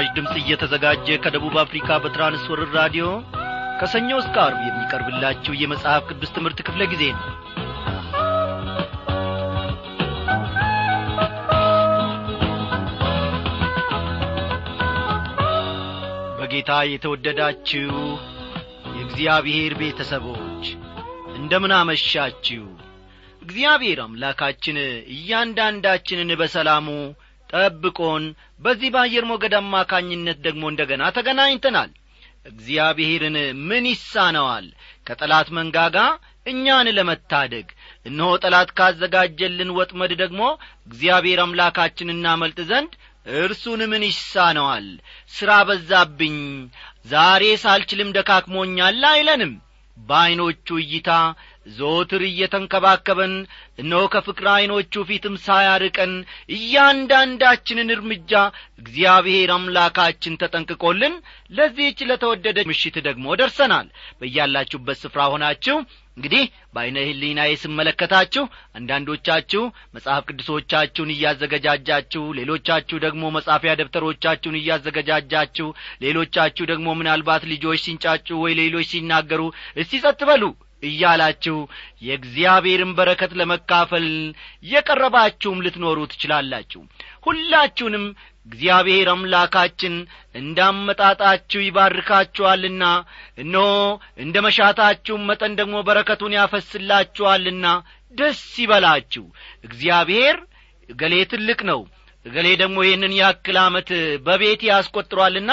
ይህ ምስራች ድምፅ እየተዘጋጀ ከደቡብ አፍሪካ በትራንስወርር ራዲዮ ከሰኞ እስከ አርብ የሚቀርብላችሁ የመጽሐፍ ቅዱስ ትምህርት ክፍለ ጊዜ ነው። በጌታ የተወደዳችሁ የእግዚአብሔር ቤተሰቦች እንደምን አመሻችሁ። እግዚአብሔር አምላካችን እያንዳንዳችንን በሰላሙ ጠብቆን በዚህ በአየር ሞገድ አማካኝነት ደግሞ እንደ ገና ተገናኝተናል። እግዚአብሔርን ምን ይሳነዋል? ከጠላት መንጋጋ እኛን ለመታደግ። እነሆ ጠላት ካዘጋጀልን ወጥመድ ደግሞ እግዚአብሔር አምላካችን እናመልጥ ዘንድ እርሱን ምን ይሳነዋል? ሥራ በዛብኝ። ዛሬ ሳልችልም ደካክሞኛል አይለንም። በዐይኖቹ እይታ ዘወትር እየተንከባከበን እነሆ ከፍቅር ዐይኖቹ ፊትም ሳያርቀን እያንዳንዳችንን እርምጃ እግዚአብሔር አምላካችን ተጠንቅቆልን ለዚህች ለተወደደ ምሽት ደግሞ ደርሰናል። በያላችሁበት ስፍራ ሆናችሁ እንግዲህ በዐይነ ህሊናዬ ስመለከታችሁ አንዳንዶቻችሁ መጽሐፍ ቅዱሶቻችሁን እያዘገጃጃችሁ ሌሎቻችሁ ደግሞ መጻፊያ ደብተሮቻችሁን እያዘገጃጃችሁ ሌሎቻችሁ ደግሞ ምናልባት ልጆች ሲንጫጩ ወይ ሌሎች ሲናገሩ እስቲ ጸጥ እያላችሁ የእግዚአብሔርን በረከት ለመካፈል የቀረባችሁም ልትኖሩ ትችላላችሁ። ሁላችሁንም እግዚአብሔር አምላካችን እንዳመጣጣችሁ ይባርካችኋልና እነሆ እንደ መሻታችሁም መጠን ደግሞ በረከቱን ያፈስላችኋልና ደስ ይበላችሁ። እግዚአብሔር እገሌ ትልቅ ነው እገሌ ደግሞ ይህንን ያክል ዓመት በቤት ያስቈጥሯልና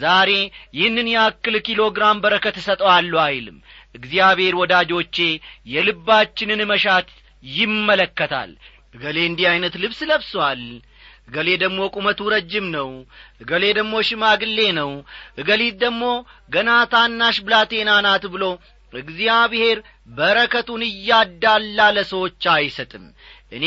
ዛሬ ይህንን ያክል ኪሎ ግራም በረከት እሰጠዋለሁ አይልም እግዚአብሔር ወዳጆቼ የልባችንን መሻት ይመለከታል። እገሌ እንዲህ ዐይነት ልብስ ለብሷል። እገሌ ደግሞ ቁመቱ ረጅም ነው። እገሌ ደግሞ ሽማግሌ ነው። እገሊት ደግሞ ገና ታናሽ ብላቴና ናት ብሎ እግዚአብሔር በረከቱን እያዳላ ለሰዎች አይሰጥም እኔ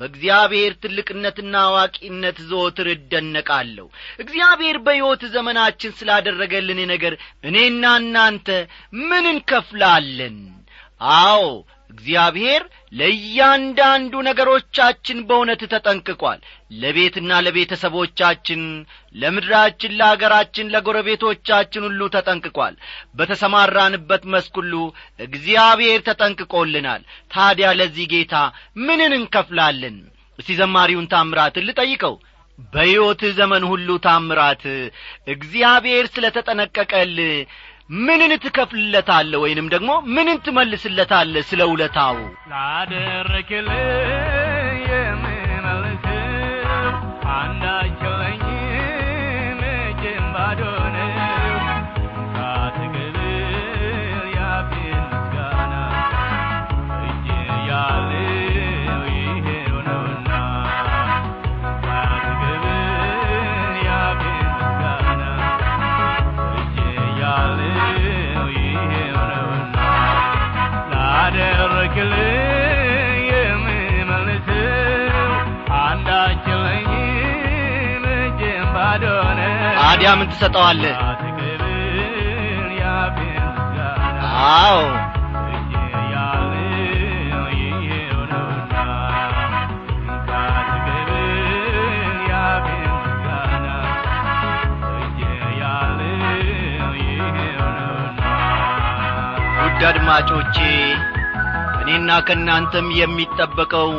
በእግዚአብሔር ትልቅነትና አዋቂነት ዘወትር እደነቃለሁ። እግዚአብሔር በሕይወት ዘመናችን ስላደረገልን ነገር እኔና እናንተ ምን እንከፍላለን? አዎ እግዚአብሔር ለእያንዳንዱ ነገሮቻችን በእውነት ተጠንቅቋል። ለቤትና ለቤተሰቦቻችን ለምድራችን ለአገራችን ለጎረቤቶቻችን ሁሉ ተጠንቅቋል። በተሰማራንበት መስክ ሁሉ እግዚአብሔር ተጠንቅቆልናል። ታዲያ ለዚህ ጌታ ምንን እንከፍላለን? እስቲ ዘማሪውን ታምራትን ልጠይቀው። በሕይወትህ ዘመን ሁሉ ታምራት እግዚአብሔር ስለ ተጠነቀቀል ምንን ትከፍልለታለ ወይንም ደግሞ ምንን ትመልስለታለ ስለ ውለታው? ላደረክል ታዲያ ምን ትሰጠዋለህ? አዎ። ውድ አድማጮቼ ከእኔና ከእናንተም የሚጠበቀው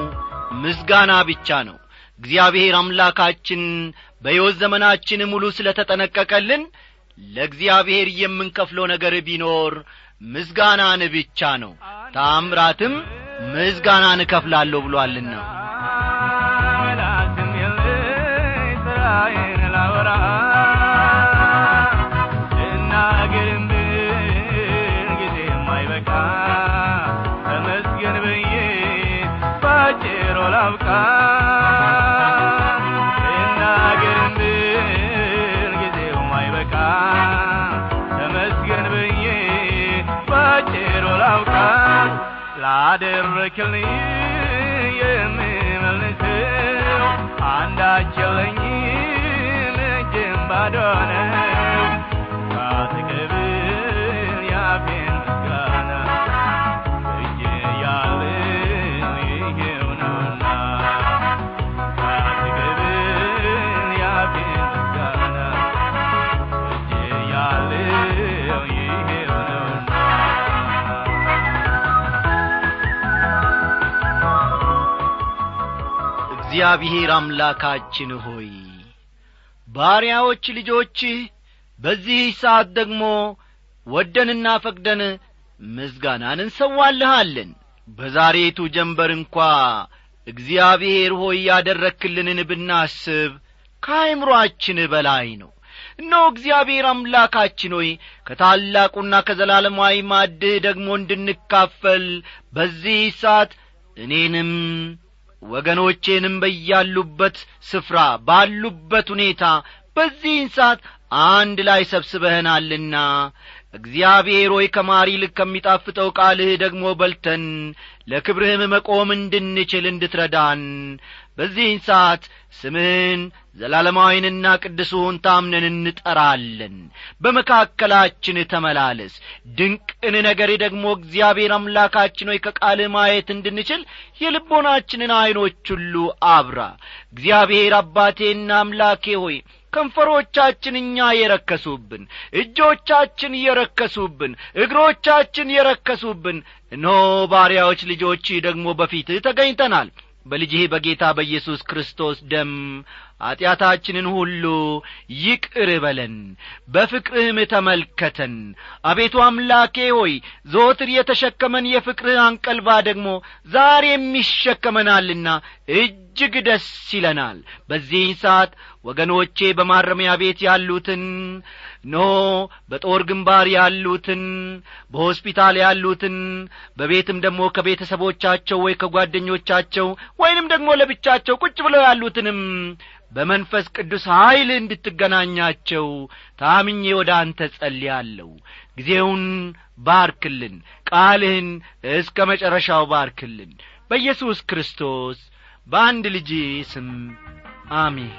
ምስጋና ብቻ ነው። እግዚአብሔር አምላካችን በሕይወት ዘመናችን ሙሉ ስለ ተጠነቀቀልን ለእግዚአብሔር የምንከፍለው ነገር ቢኖር ምስጋናን ብቻ ነው። ታምራትም ምስጋናን እከፍላለሁ ብሎአልና ራስም ላደረክልኝ የምመልሰው አንዳች የለኝም እጄም ባዶ እግዚአብሔር አምላካችን ሆይ ባሪያዎች ልጆችህ በዚህ ሰዓት ደግሞ ወደንና ፈቅደን ምስጋናን እንሰዋልሃለን። በዛሬቱ ጀንበር እንኳ እግዚአብሔር ሆይ ያደረክልንን ብናስብ ከአይምሮአችን በላይ ነው። እነሆ እግዚአብሔር አምላካችን ሆይ ከታላቁና ከዘላለማዊ ማድህ ደግሞ እንድንካፈል በዚህ ሰዓት እኔንም ወገኖቼንም በያሉበት ስፍራ ባሉበት ሁኔታ በዚህን ሰዓት አንድ ላይ ሰብስበህናልና። እግዚአብሔር ሆይ ከማር ይልቅ ከሚጣፍጠው ቃልህ ደግሞ በልተን ለክብርህም መቆም እንድንችል እንድትረዳን። በዚህን ሰዓት ስምህን ዘላለማዊንና ቅዱሱን ታምነን እንጠራለን። በመካከላችን ተመላለስ። ድንቅን ነገር ደግሞ እግዚአብሔር አምላካችን ሆይ ከቃልህ ማየት እንድንችል የልቦናችንን ዐይኖች ሁሉ አብራ። እግዚአብሔር አባቴና አምላኬ ሆይ ከንፈሮቻችን እኛ የረከሱብን እጆቻችን የረከሱብን እግሮቻችን የረከሱብን። እነሆ ባሪያዎች ልጆች ደግሞ በፊትህ ተገኝተናል። በልጅህ በጌታ በኢየሱስ ክርስቶስ ደም ኀጢአታችንን ሁሉ ይቅር በለን በፍቅርህም ተመልከተን። አቤቱ አምላኬ ሆይ ዘወትር የተሸከመን የፍቅርህ አንቀልባ ደግሞ ዛሬም ይሸከመናልና እጅግ ደስ ይለናል። በዚህን ሰዓት ወገኖቼ በማረሚያ ቤት ያሉትን ኖ በጦር ግንባር ያሉትን በሆስፒታል ያሉትን በቤትም ደግሞ ከቤተሰቦቻቸው ወይ ከጓደኞቻቸው ወይንም ደግሞ ለብቻቸው ቁጭ ብለው ያሉትንም በመንፈስ ቅዱስ ኀይል እንድትገናኛቸው ታምኜ ወደ አንተ ጸልያለሁ። ጊዜውን ባርክልን ቃልህን እስከ መጨረሻው ባርክልን። በኢየሱስ ክርስቶስ በአንድ ልጅ ስም አሜን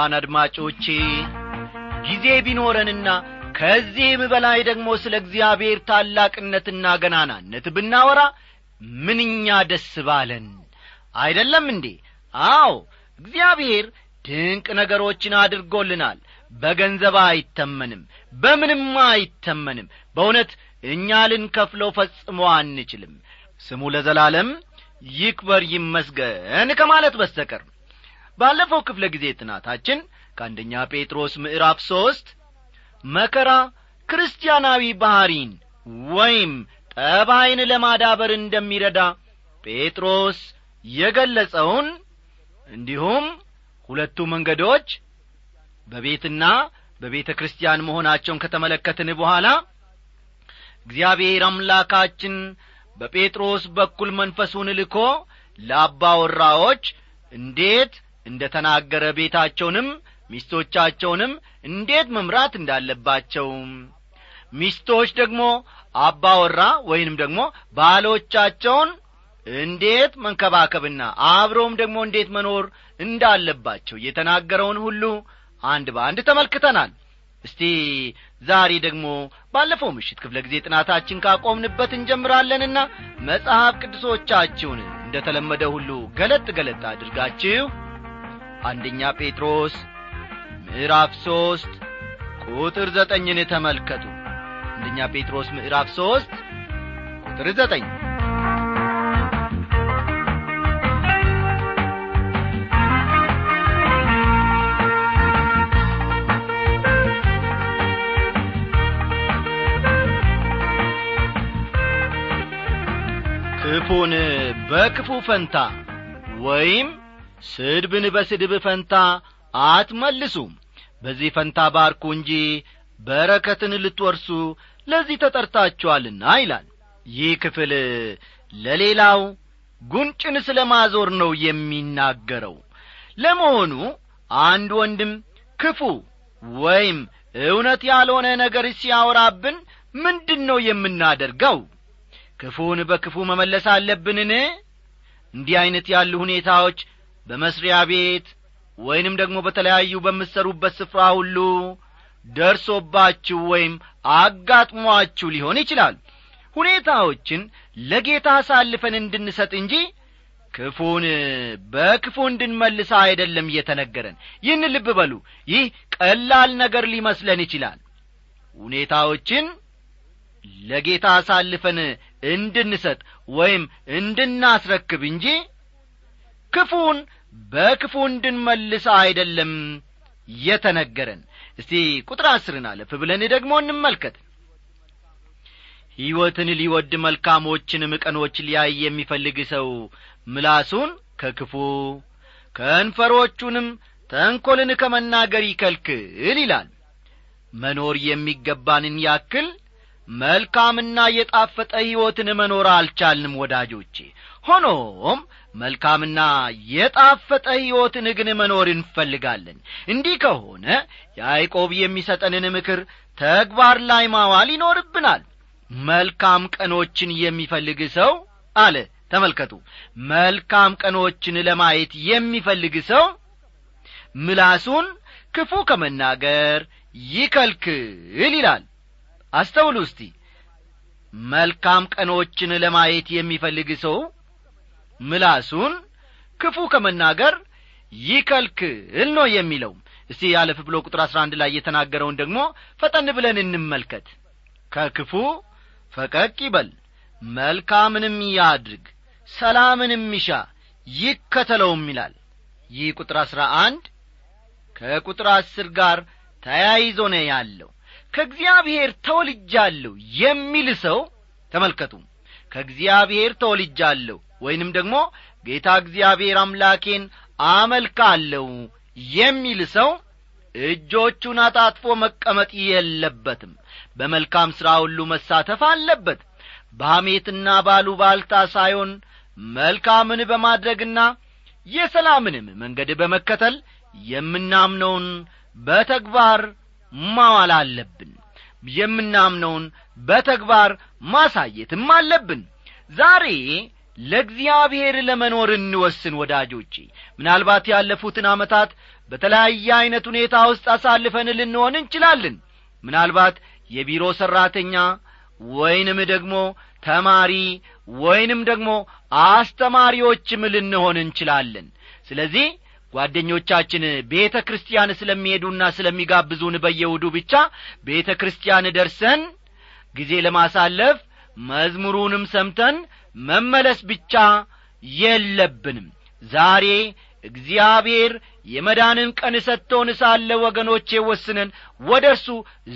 ክቡራን አድማጮቼ ጊዜ ቢኖረንና ከዚህም በላይ ደግሞ ስለ እግዚአብሔር ታላቅነትና ገናናነት ብናወራ ምንኛ ደስ ባለን! አይደለም እንዴ? አዎ እግዚአብሔር ድንቅ ነገሮችን አድርጎልናል። በገንዘብ አይተመንም በምንም አይተመንም። በእውነት እኛ ልንከፍለው ፈጽሞ አንችልም። ስሙ ለዘላለም ይክበር ይመስገን ከማለት በስተቀር ባለፈው ክፍለ ጊዜ ጥናታችን ከአንደኛ ጴጥሮስ ምዕራፍ ሦስት መከራ ክርስቲያናዊ ባሕሪን ወይም ጠባይን ለማዳበር እንደሚረዳ ጴጥሮስ የገለጸውን እንዲሁም ሁለቱ መንገዶች በቤትና በቤተ ክርስቲያን መሆናቸውን ከተመለከትን በኋላ እግዚአብሔር አምላካችን በጴጥሮስ በኩል መንፈሱን ልኮ ለአባወራዎች እንዴት እንደ ተናገረ ቤታቸውንም ሚስቶቻቸውንም እንዴት መምራት እንዳለባቸው። ሚስቶች ደግሞ አባወራ ወይንም ደግሞ ባሎቻቸውን እንዴት መንከባከብና አብረውም ደግሞ እንዴት መኖር እንዳለባቸው የተናገረውን ሁሉ አንድ በአንድ ተመልክተናል። እስቲ ዛሬ ደግሞ ባለፈው ምሽት ክፍለ ጊዜ ጥናታችን ካቆምንበት እንጀምራለንና መጽሐፍ ቅዱሶቻችሁን እንደ ተለመደ ሁሉ ገለጥ ገለጥ አድርጋችሁ አንደኛ ጴጥሮስ ምዕራፍ ሦስት ቁጥር ዘጠኝን ተመልከቱ። አንደኛ ጴጥሮስ ምዕራፍ ሦስት ቁጥር ዘጠኝ ክፉን በክፉ ፈንታ ወይም ስድብን በስድብ ፈንታ አትመልሱም። በዚህ ፈንታ ባርኩ እንጂ በረከትን ልትወርሱ ለዚህ ተጠርታችኋልና ይላል። ይህ ክፍል ለሌላው ጉንጭን ስለ ማዞር ነው የሚናገረው። ለመሆኑ አንድ ወንድም ክፉ ወይም እውነት ያልሆነ ነገር ሲያወራብን ምንድን ነው የምናደርገው? ክፉን በክፉ መመለስ አለብንን? እንዲህ ዐይነት ያሉ ሁኔታዎች በመስሪያ ቤት ወይንም ደግሞ በተለያዩ በምትሠሩበት ስፍራ ሁሉ ደርሶባችሁ ወይም አጋጥሟችሁ ሊሆን ይችላል። ሁኔታዎችን ለጌታ አሳልፈን እንድንሰጥ እንጂ ክፉን በክፉ እንድንመልስ አይደለም እየተነገረን። ይህን ልብ በሉ። ይህ ቀላል ነገር ሊመስለን ይችላል። ሁኔታዎችን ለጌታ አሳልፈን እንድንሰጥ ወይም እንድናስረክብ እንጂ ክፉን በክፉ እንድንመልስ አይደለም የተነገረን። እስቲ ቁጥር አስርን አለፍ ብለን ደግሞ እንመልከት። ሕይወትን ሊወድ መልካሞችንም ቀኖች ሊያይ የሚፈልግ ሰው ምላሱን ከክፉ ከንፈሮቹንም ተንኰልን ከመናገር ይከልክል ይላል። መኖር የሚገባንን ያክል መልካምና የጣፈጠ ሕይወትን መኖር አልቻልንም ወዳጆቼ። ሆኖም መልካምና የጣፈጠ ሕይወትን ግን መኖር እንፈልጋለን። እንዲህ ከሆነ ያዕቆብ የሚሰጠንን ምክር ተግባር ላይ ማዋል ይኖርብናል። መልካም ቀኖችን የሚፈልግ ሰው አለ ተመልከቱ። መልካም ቀኖችን ለማየት የሚፈልግ ሰው ምላሱን ክፉ ከመናገር ይከልክል ይላል። አስተውሉ እስቲ። መልካም ቀኖችን ለማየት የሚፈልግ ሰው ምላሱን ክፉ ከመናገር ይከልክል ነው የሚለው። እስቲ ያለፍ ብሎ ቁጥር አሥራ አንድ ላይ የተናገረውን ደግሞ ፈጠን ብለን እንመልከት። ከክፉ ፈቀቅ ይበል መልካምንም ያድርግ ሰላምንም ይሻ ይከተለውም ይላል። ይህ ቁጥር አሥራ አንድ ከቁጥር አስር ጋር ተያይዞ ነው ያለው። ከእግዚአብሔር ተወልጃለሁ የሚል ሰው ተመልከቱ ከእግዚአብሔር ተወልጃለሁ ወይንም ደግሞ ጌታ እግዚአብሔር አምላኬን አመልካለሁ የሚል ሰው እጆቹን አጣጥፎ መቀመጥ የለበትም። በመልካም ሥራ ሁሉ መሳተፍ አለበት። በሐሜትና ባሉባልታ ሳይሆን መልካምን በማድረግና የሰላምንም መንገድ በመከተል የምናምነውን በተግባር ማዋል አለብን የምናምነውን በተግባር ማሳየትም አለብን። ዛሬ ለእግዚአብሔር ለመኖር እንወስን ወዳጆቼ። ምናልባት ያለፉትን ዓመታት በተለያየ ዐይነት ሁኔታ ውስጥ አሳልፈን ልንሆን እንችላለን። ምናልባት የቢሮ ሠራተኛ ወይንም ደግሞ ተማሪ ወይንም ደግሞ አስተማሪዎችም ልንሆን እንችላለን። ስለዚህ ጓደኞቻችን ቤተ ክርስቲያን ስለሚሄዱና ስለሚጋብዙን በየውዱ ብቻ ቤተ ክርስቲያን ደርሰን ጊዜ ለማሳለፍ መዝሙሩንም ሰምተን መመለስ ብቻ የለብንም። ዛሬ እግዚአብሔር የመዳንን ቀን ሰጥቶን ሳለ ወገኖቼ ወስነን ወደ እርሱ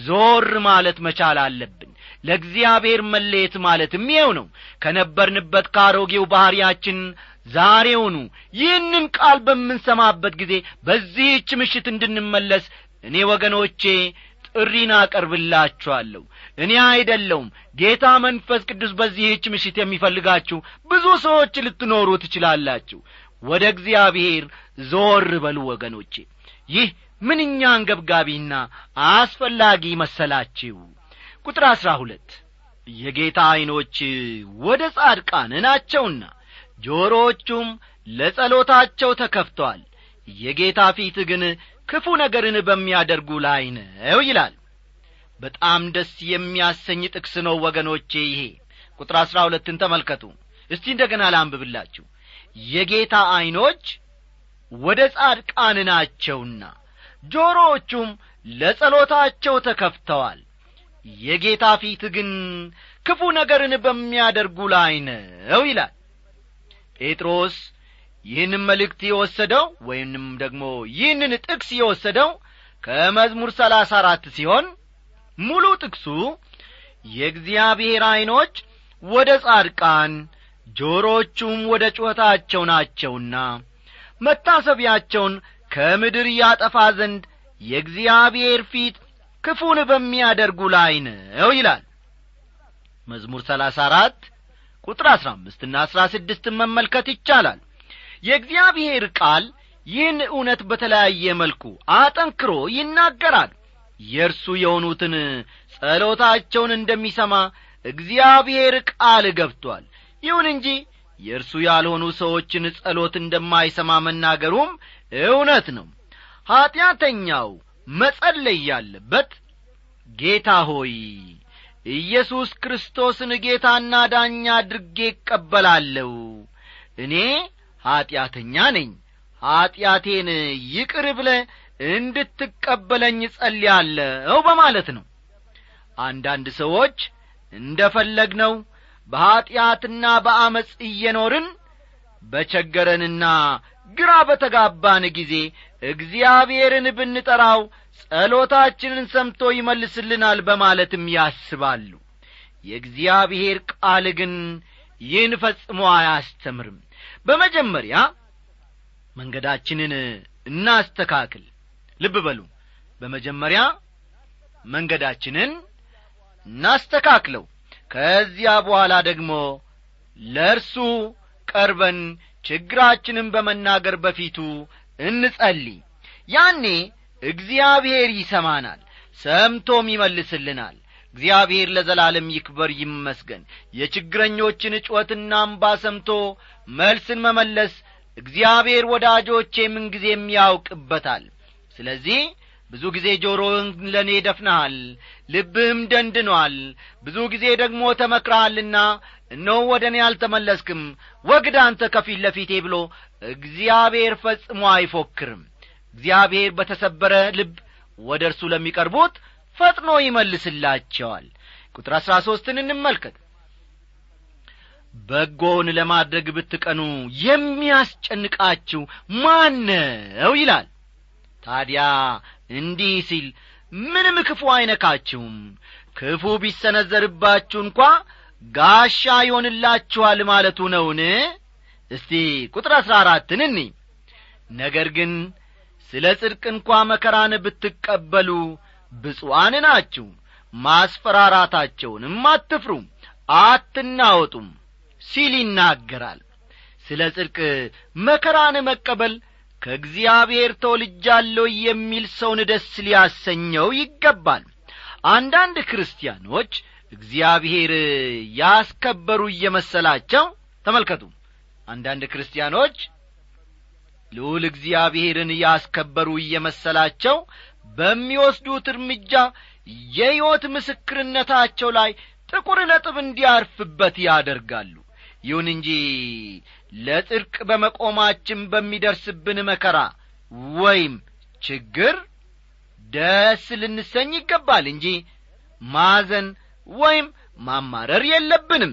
ዞር ማለት መቻል አለብን። ለእግዚአብሔር መለየት ማለትም ይኸው ነው። ከነበርንበት ከአሮጌው ባሕርያችን ዛሬውኑ ይህንን ቃል በምንሰማበት ጊዜ በዚህች ምሽት እንድንመለስ እኔ ወገኖቼ ጥሪን አቀርብላችኋለሁ። እኔ አይደለውም ጌታ መንፈስ ቅዱስ በዚህች ምሽት የሚፈልጋችሁ ብዙ ሰዎች ልትኖሩ ትችላላችሁ። ወደ እግዚአብሔር ዞር በሉ ወገኖቼ። ይህ ምንኛ አንገብጋቢና አስፈላጊ መሰላችሁ። ቁጥር አሥራ ሁለት የጌታ ዐይኖች ወደ ጻድቃን ናቸውና ጆሮዎቹም ለጸሎታቸው ተከፍተዋል የጌታ ፊት ግን ክፉ ነገርን በሚያደርጉ ላይ ነው ይላል። በጣም ደስ የሚያሰኝ ጥቅስ ነው ወገኖቼ ይሄ። ቁጥር አሥራ ሁለትን ተመልከቱ። እስቲ እንደ ገና ላንብብላችሁ። የጌታ ዐይኖች ወደ ጻድቃን ናቸውና ጆሮዎቹም ለጸሎታቸው ተከፍተዋል። የጌታ ፊት ግን ክፉ ነገርን በሚያደርጉ ላይ ነው ይላል ጴጥሮስ ይህንን መልእክት የወሰደው ወይንም ደግሞ ይህንን ጥቅስ የወሰደው ከመዝሙር ሰላሳ አራት ሲሆን ሙሉ ጥቅሱ የእግዚአብሔር ዐይኖች ወደ ጻድቃን ጆሮቹም ወደ ጩኸታቸው ናቸውና መታሰቢያቸውን ከምድር ያጠፋ ዘንድ የእግዚአብሔር ፊት ክፉን በሚያደርጉ ላይ ነው ይላል። መዝሙር ሰላሳ አራት ቁጥር አሥራ አምስትና አሥራ ስድስትን መመልከት ይቻላል። የእግዚአብሔር ቃል ይህን እውነት በተለያየ መልኩ አጠንክሮ ይናገራል። የእርሱ የሆኑትን ጸሎታቸውን እንደሚሰማ እግዚአብሔር ቃል ገብቶአል ይሁን እንጂ የእርሱ ያልሆኑ ሰዎችን ጸሎት እንደማይሰማ መናገሩም እውነት ነው። ኀጢአተኛው መጸለይ ያለበት ጌታ ሆይ ኢየሱስ ክርስቶስን ጌታና ዳኛ አድርጌ እቀበላለሁ። እኔ ኀጢአተኛ ነኝ። ኀጢአቴን ይቅር ብለ እንድትቀበለኝ ጸልያለሁ በማለት ነው። አንዳንድ ሰዎች እንደ ፈለግነው በኀጢአትና በአመፅ እየኖርን በቸገረንና ግራ በተጋባን ጊዜ እግዚአብሔርን ብንጠራው ጸሎታችንን ሰምቶ ይመልስልናል በማለትም ያስባሉ። የእግዚአብሔር ቃል ግን ይህን ፈጽሞ አያስተምርም። በመጀመሪያ መንገዳችንን እናስተካክል። ልብ በሉ። በመጀመሪያ መንገዳችንን እናስተካክለው። ከዚያ በኋላ ደግሞ ለእርሱ ቀርበን ችግራችንን በመናገር በፊቱ እንጸልይ። ያኔ እግዚአብሔር ይሰማናል ሰምቶም ይመልስልናል። እግዚአብሔር ለዘላለም ይክበር ይመስገን። የችግረኞችን ጩኸትና እምባ ሰምቶ መልስን መመለስ እግዚአብሔር ወዳጆቼ ምንጊዜም ያውቅበታል። ስለዚህ ብዙ ጊዜ ጆሮህን ለእኔ ደፍነሃል ልብህም ደንድኗል። ብዙ ጊዜ ደግሞ ተመክረሃልና እነሆ ወደ እኔ አልተመለስክም ወግድ አንተ ከፊት ለፊቴ ብሎ እግዚአብሔር ፈጽሞ አይፎክርም እግዚአብሔር በተሰበረ ልብ ወደ እርሱ ለሚቀርቡት ፈጥኖ ይመልስላቸዋል። ቁጥር አሥራ ሦስትን እንመልከት። በጎውን ለማድረግ ብትቀኑ የሚያስጨንቃችሁ ማነው ይላል። ታዲያ እንዲህ ሲል ምንም ክፉ አይነካችሁም። ክፉ ቢሰነዘርባችሁ እንኳ ጋሻ ይሆንላችኋል ማለቱ ነውን? እስቲ ቁጥር አሥራ አራትን እኒ ነገር ግን ስለ ጽድቅ እንኳ መከራን ብትቀበሉ ብፁዓን ናችሁ። ማስፈራራታቸውንም አትፍሩ አትናወጡም ሲል ይናገራል። ስለ ጽድቅ መከራን መቀበል ከእግዚአብሔር ተወልጃለሁ የሚል ሰውን ደስ ሊያሰኘው ይገባል። አንዳንድ ክርስቲያኖች እግዚአብሔር ያስከበሩ እየመሰላቸው ተመልከቱ። አንዳንድ ክርስቲያኖች ልዑል እግዚአብሔርን ያስከበሩ እየመሰላቸው በሚወስዱት እርምጃ የሕይወት ምስክርነታቸው ላይ ጥቁር ነጥብ እንዲያርፍበት ያደርጋሉ። ይሁን እንጂ ለጽድቅ በመቆማችን በሚደርስብን መከራ ወይም ችግር ደስ ልንሰኝ ይገባል እንጂ ማዘን ወይም ማማረር የለብንም።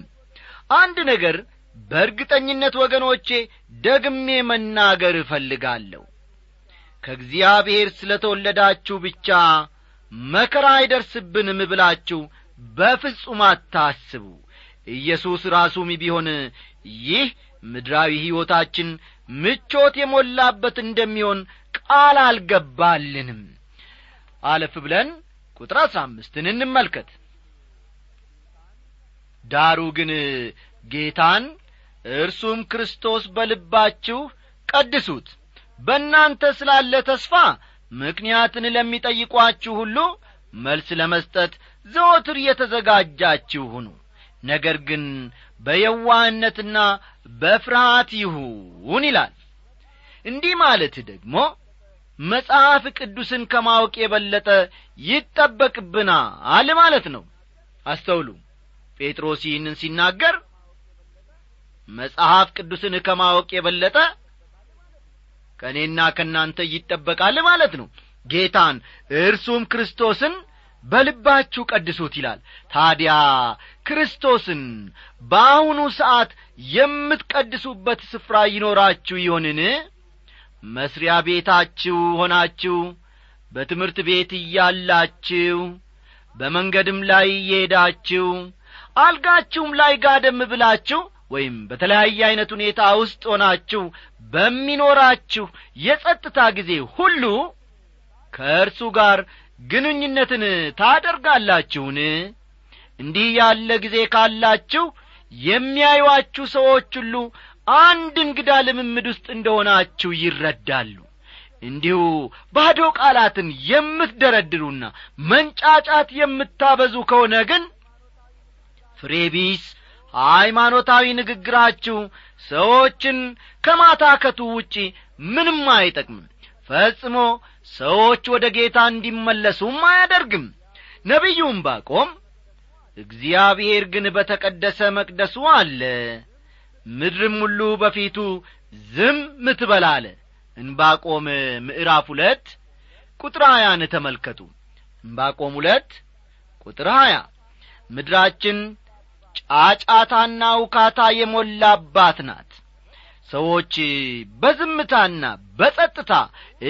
አንድ ነገር በእርግጠኝነት ወገኖቼ ደግሜ መናገር እፈልጋለሁ። ከእግዚአብሔር ስለ ተወለዳችሁ ብቻ መከራ አይደርስብንም ብላችሁ በፍጹም አታስቡ። ኢየሱስ ራሱም ቢሆን ይህ ምድራዊ ሕይወታችን ምቾት የሞላበት እንደሚሆን ቃል አልገባልንም። አለፍ ብለን ቁጥር አሥራ አምስትን እንመልከት። ዳሩ ግን ጌታን እርሱም ክርስቶስ በልባችሁ ቀድሱት። በእናንተ ስላለ ተስፋ ምክንያትን ለሚጠይቋችሁ ሁሉ መልስ ለመስጠት ዘወትር የተዘጋጃችሁ ሁኑ። ነገር ግን በየዋህነትና በፍርሃት ይሁን ይላል። እንዲህ ማለት ደግሞ መጽሐፍ ቅዱስን ከማወቅ የበለጠ ይጠበቅብናል ማለት ነው። አስተውሉ። ጴጥሮስ ይህንን ሲናገር መጽሐፍ ቅዱስን ከማወቅ የበለጠ ከእኔና ከእናንተ ይጠበቃል ማለት ነው። ጌታን እርሱም ክርስቶስን በልባችሁ ቀድሱት ይላል። ታዲያ ክርስቶስን በአሁኑ ሰዓት የምትቀድሱበት ስፍራ ይኖራችሁ ይሆንን? መስሪያ ቤታችሁ ሆናችሁ በትምህርት ቤት እያላችሁ በመንገድም ላይ እየሄዳችሁ አልጋችሁም ላይ ጋደም ብላችሁ ወይም በተለያየ ዐይነት ሁኔታ ውስጥ ሆናችሁ በሚኖራችሁ የጸጥታ ጊዜ ሁሉ ከእርሱ ጋር ግንኙነትን ታደርጋላችሁን? እንዲህ ያለ ጊዜ ካላችሁ የሚያዩአችሁ ሰዎች ሁሉ አንድ እንግዳ ልምምድ ውስጥ እንደሆናችሁ ይረዳሉ። እንዲሁ ባዶ ቃላትን የምትደረድሩና መንጫጫት የምታበዙ ከሆነ ግን ፍሬቢስ ሃይማኖታዊ ንግግራችሁ ሰዎችን ከማታከቱ ውጪ ምንም አይጠቅምም። ፈጽሞ ሰዎች ወደ ጌታ እንዲመለሱም አያደርግም። ነቢዩም ባቆም እግዚአብሔር ግን በተቀደሰ መቅደሱ አለ ምድርም ሁሉ በፊቱ ዝም አለ። እንባቆም ምዕራፍ ሁለት ቁጥር ሀያን ተመልከቱ። እንባቆም ሁለት ቁጥር ሀያ ምድራችን ጫጫታና ውካታ የሞላባት ናት። ሰዎች በዝምታና በጸጥታ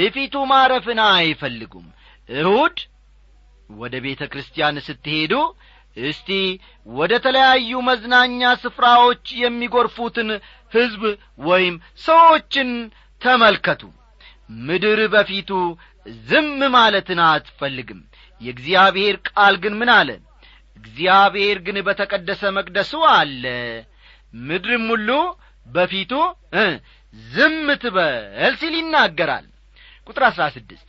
እፊቱ ማረፍን አይፈልጉም። እሁድ ወደ ቤተ ክርስቲያን ስትሄዱ እስቲ ወደ ተለያዩ መዝናኛ ስፍራዎች የሚጐርፉትን ሕዝብ ወይም ሰዎችን ተመልከቱ። ምድር በፊቱ ዝም ማለትን አትፈልግም። የእግዚአብሔር ቃል ግን ምን አለ እግዚአብሔር ግን በተቀደሰ መቅደሱ አለ። ምድርም ሁሉ በፊቱ ዝም ትበል ሲል ይናገራል። ቁጥር አሥራ ስድስት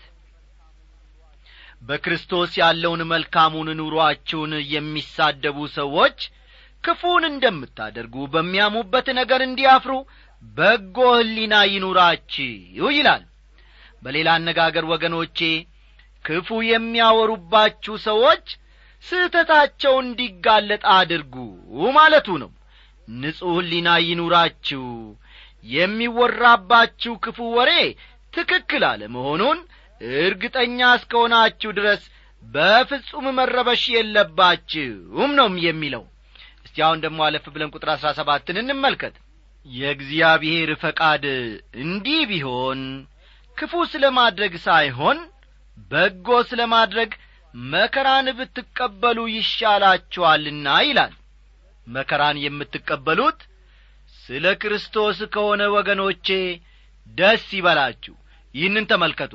በክርስቶስ ያለውን መልካሙን ኑሮአችሁን የሚሳደቡ ሰዎች ክፉን እንደምታደርጉ በሚያሙበት ነገር እንዲያፍሩ በጎ ሕሊና ይኑራችሁ ይላል። በሌላ አነጋገር ወገኖቼ ክፉ የሚያወሩባችሁ ሰዎች ስህተታቸው እንዲጋለጥ አድርጉ ማለቱ ነው። ንጹሕ ሕሊና ይኑራችሁ። የሚወራባችሁ ክፉ ወሬ ትክክል አለመሆኑን እርግጠኛ እስከሆናችሁ ድረስ በፍጹም መረበሽ የለባችሁም ነው የሚለው። እስቲ አሁን ደግሞ አለፍ ብለን ቁጥር አሥራ ሰባትን እንመልከት። የእግዚአብሔር ፈቃድ እንዲህ ቢሆን ክፉ ስለ ማድረግ ሳይሆን በጎ ስለ ማድረግ መከራን ብትቀበሉ ይሻላችኋልና ይላል። መከራን የምትቀበሉት ስለ ክርስቶስ ከሆነ ወገኖቼ ደስ ይበላችሁ። ይህንን ተመልከቱ።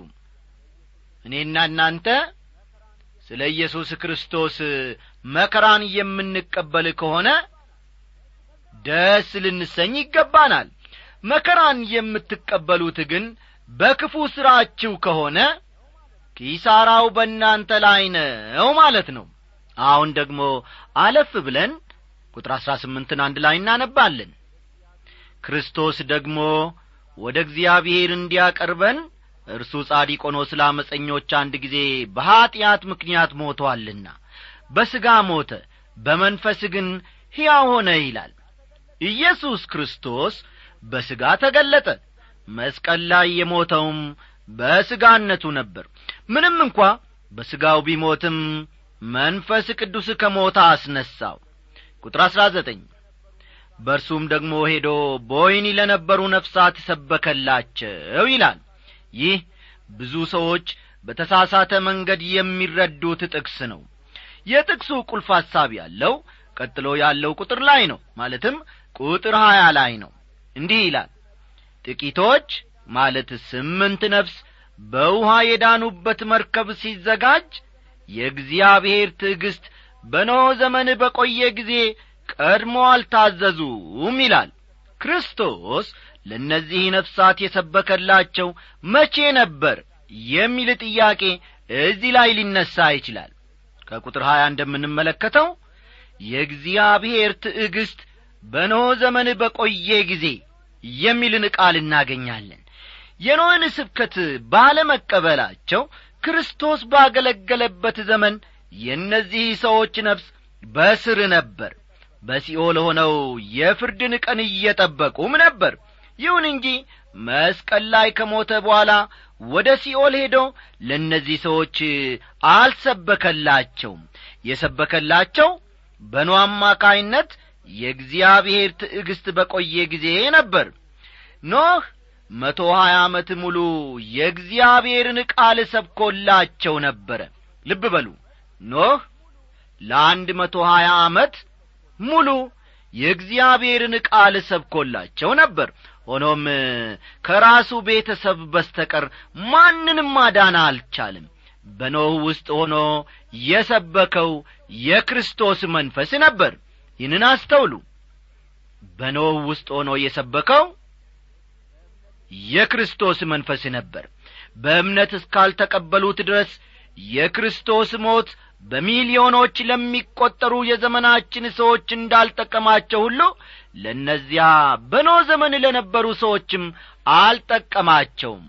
እኔና እናንተ ስለ ኢየሱስ ክርስቶስ መከራን የምንቀበል ከሆነ ደስ ልንሰኝ ይገባናል። መከራን የምትቀበሉት ግን በክፉ ሥራችሁ ከሆነ ኪሳራው በእናንተ ላይ ነው ማለት ነው። አሁን ደግሞ አለፍ ብለን ቁጥር አሥራ ስምንትን አንድ ላይ እናነባለን። ክርስቶስ ደግሞ ወደ እግዚአብሔር እንዲያቀርበን እርሱ ጻዲቅ ሆኖ ስለ አመፀኞች አንድ ጊዜ በኀጢአት ምክንያት ሞቶአልና በሥጋ ሞተ በመንፈስ ግን ሕያው ሆነ ይላል። ኢየሱስ ክርስቶስ በሥጋ ተገለጠ። መስቀል ላይ የሞተውም በሥጋነቱ ነበር ምንም እንኳ በሥጋው ቢሞትም መንፈስ ቅዱስ ከሞታ አስነሣው። ቁጥር አሥራ ዘጠኝ በእርሱም ደግሞ ሄዶ በወይኒ ለነበሩ ነፍሳት ሰበከላቸው ይላል። ይህ ብዙ ሰዎች በተሳሳተ መንገድ የሚረዱት ጥቅስ ነው። የጥቅሱ ቁልፍ ሐሳብ ያለው ቀጥሎ ያለው ቁጥር ላይ ነው ማለትም ቁጥር ሀያ ላይ ነው። እንዲህ ይላል ጥቂቶች ማለት ስምንት ነፍስ በውሃ የዳኑበት መርከብ ሲዘጋጅ የእግዚአብሔር ትዕግሥት በኖኅ ዘመን በቆየ ጊዜ ቀድሞ አልታዘዙም ይላል። ክርስቶስ ለእነዚህ ነፍሳት የሰበከላቸው መቼ ነበር የሚል ጥያቄ እዚህ ላይ ሊነሣ ይችላል። ከቁጥር ሀያ እንደምንመለከተው የእግዚአብሔር ትዕግሥት በኖኅ ዘመን በቆየ ጊዜ የሚልን ቃል እናገኛለን የኖህን ስብከት ባለመቀበላቸው ክርስቶስ ባገለገለበት ዘመን የእነዚህ ሰዎች ነፍስ በስር ነበር። በሲኦል ሆነው የፍርድን ቀን እየጠበቁም ነበር። ይሁን እንጂ መስቀል ላይ ከሞተ በኋላ ወደ ሲኦል ሄዶ ለእነዚህ ሰዎች አልሰበከላቸውም። የሰበከላቸው በኖ አማካይነት የእግዚአብሔር ትዕግሥት በቆየ ጊዜ ነበር። ኖህ መቶ ሀያ ዓመት ሙሉ የእግዚአብሔርን ቃል ሰብኮላቸው ነበረ። ልብ በሉ። ኖህ ለአንድ መቶ ሀያ ዓመት ሙሉ የእግዚአብሔርን ቃል ሰብኮላቸው ነበር። ሆኖም ከራሱ ቤተሰብ በስተቀር ማንንም ማዳን አልቻልም በኖህ ውስጥ ሆኖ የሰበከው የክርስቶስ መንፈስ ነበር። ይህንን አስተውሉ። በኖህ ውስጥ ሆኖ የሰበከው የክርስቶስ መንፈስ ነበር። በእምነት እስካልተቀበሉት ድረስ የክርስቶስ ሞት በሚሊዮኖች ለሚቈጠሩ የዘመናችን ሰዎች እንዳልጠቀማቸው ሁሉ ለእነዚያ በኖ ዘመን ለነበሩ ሰዎችም አልጠቀማቸውም።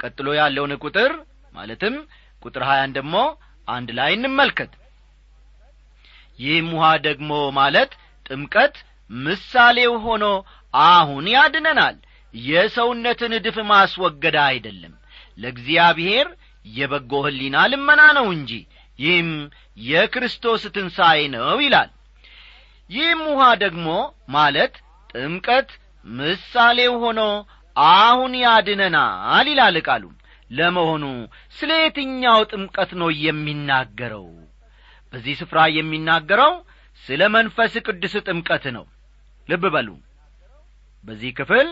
ቀጥሎ ያለውን ቁጥር ማለትም ቁጥር ሀያን ደግሞ አንድ ላይ እንመልከት። ይህም ውሃ ደግሞ ማለት ጥምቀት ምሳሌው ሆኖ አሁን ያድነናል የሰውነትን እድፍ ማስወገድ አይደለም። ለእግዚአብሔር የበጎ ሕሊና ልመና ነው እንጂ ይህም የክርስቶስ ትንሣኤ ነው ይላል። ይህም ውሃ ደግሞ ማለት ጥምቀት ምሳሌው ሆኖ አሁን ያድነናል ይላል ቃሉ። ለመሆኑ ስለ የትኛው ጥምቀት ነው የሚናገረው? በዚህ ስፍራ የሚናገረው ስለ መንፈስ ቅዱስ ጥምቀት ነው። ልብ በሉ። በዚህ ክፍል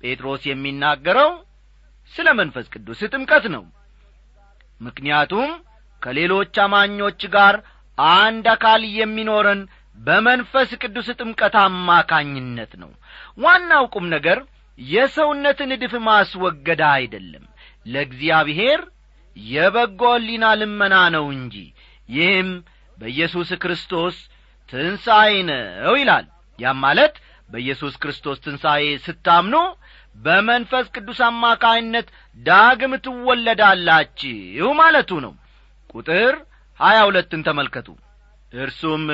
ጴጥሮስ የሚናገረው ስለ መንፈስ ቅዱስ ጥምቀት ነው። ምክንያቱም ከሌሎች አማኞች ጋር አንድ አካል የሚኖረን በመንፈስ ቅዱስ ጥምቀት አማካኝነት ነው። ዋናው ቁም ነገር የሰውነትን እድፍ ማስወገድ አይደለም። ለእግዚአብሔር የበጎ ሊና ልመና ነው እንጂ ይህም በኢየሱስ ክርስቶስ ትንሣኤ ነው ይላል። ያም ማለት በኢየሱስ ክርስቶስ ትንሣኤ ስታምኑ በመንፈስ ቅዱስ አማካይነት ዳግም ትወለዳላችሁ ማለቱ ነው። ቁጥር ሀያ ሁለትን ተመልከቱ። እርሱም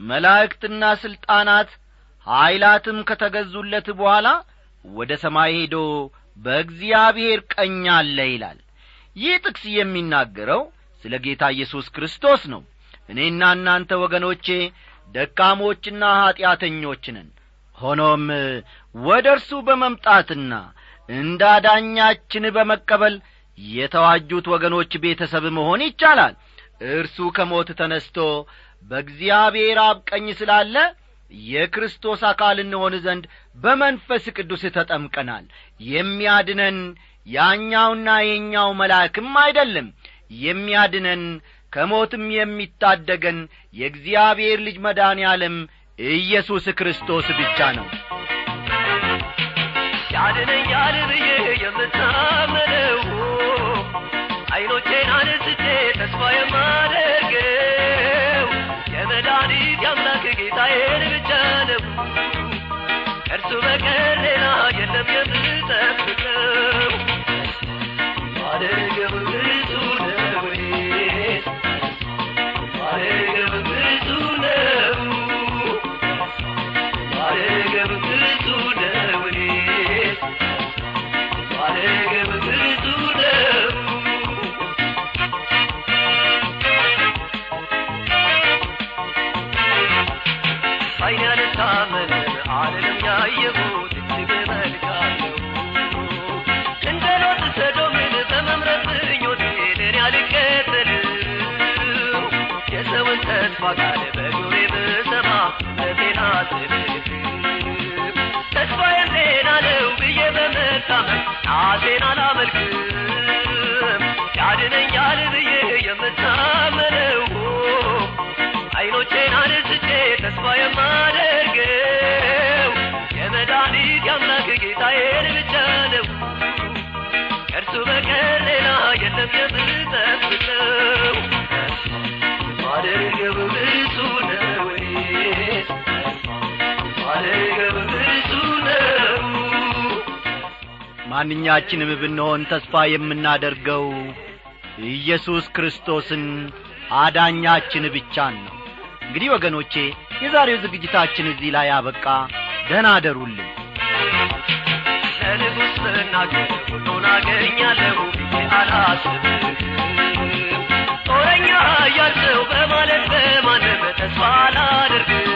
መላእክትና ሥልጣናት ኀይላትም ከተገዙለት በኋላ ወደ ሰማይ ሄዶ በእግዚአብሔር ቀኝ አለ ይላል። ይህ ጥቅስ የሚናገረው ስለ ጌታ ኢየሱስ ክርስቶስ ነው። እኔና እናንተ ወገኖቼ ደካሞችና ኀጢአተኞች ነን ሆኖም ወደ እርሱ በመምጣትና እንዳዳኛችን በመቀበል የተዋጁት ወገኖች ቤተሰብ መሆን ይቻላል። እርሱ ከሞት ተነስቶ በእግዚአብሔር አብ ቀኝ ስላለ የክርስቶስ አካል እንሆን ዘንድ በመንፈስ ቅዱስ ተጠምቀናል። የሚያድነን ያኛውና የኛው መልአክም አይደለም። የሚያድነን ከሞትም የሚታደገን የእግዚአብሔር ልጅ መድኃኔ ዓለም ኢየሱስ ክርስቶስ ብቻ ነው። ያድነኛል ብዬ የምታመነው ዐይኖቼን አንስቼ ተስፋ የማደርገው የመድኃኒት የአምላክ ጌታዬን ብቻ ነው። ከእርሱ በቀር የሰውን ተስፋ ቃል በጆሮዬ ብሰማ ነቴን አልጥልም ተስፋዬም ጤና ብዬ በመታመን ራሴን አላመልክም። ያድነኛል ብዬ የምታመነው ዐይኖቼን አንስቼ ተስፋ የማደርገው የመድኃኒት የአምላክ ጌታዬን ብቻ ነው። ከእርሱ በቀር ሌላ የለም የምጠብቀው ማንኛችንም ብንሆን ተስፋ የምናደርገው ኢየሱስ ክርስቶስን አዳኛችን ብቻን ነው። እንግዲህ ወገኖቼ የዛሬው ዝግጅታችን እዚህ ላይ አበቃ። ደህና አደሩልን። ለንጉሥ ብናገር ሁሉን አገኛለሁ አላስብም ጦረኛ ያልሰው በማለት በማንም ተስፋ አላደርግም።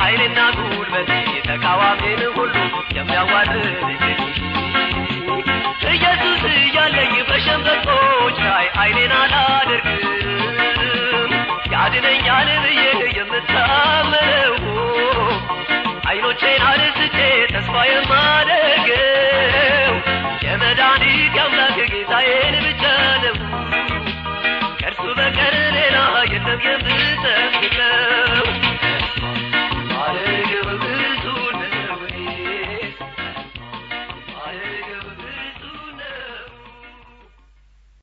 ኃይልና ጉልበቴ ተቃዋሚን ሁሉ የሚያዋርድልኝ ኢየሱስ እያለኝ በሸንበቆች ላይ ዐይኔን አላደርግም። ያድነኛል ብዬ የምታመነው ዐይኖቼን አንስቼ ተስፋ የማደርገው የመድኃኒት የአምላክ ጌታዬን ብቻ of your boots of you, love.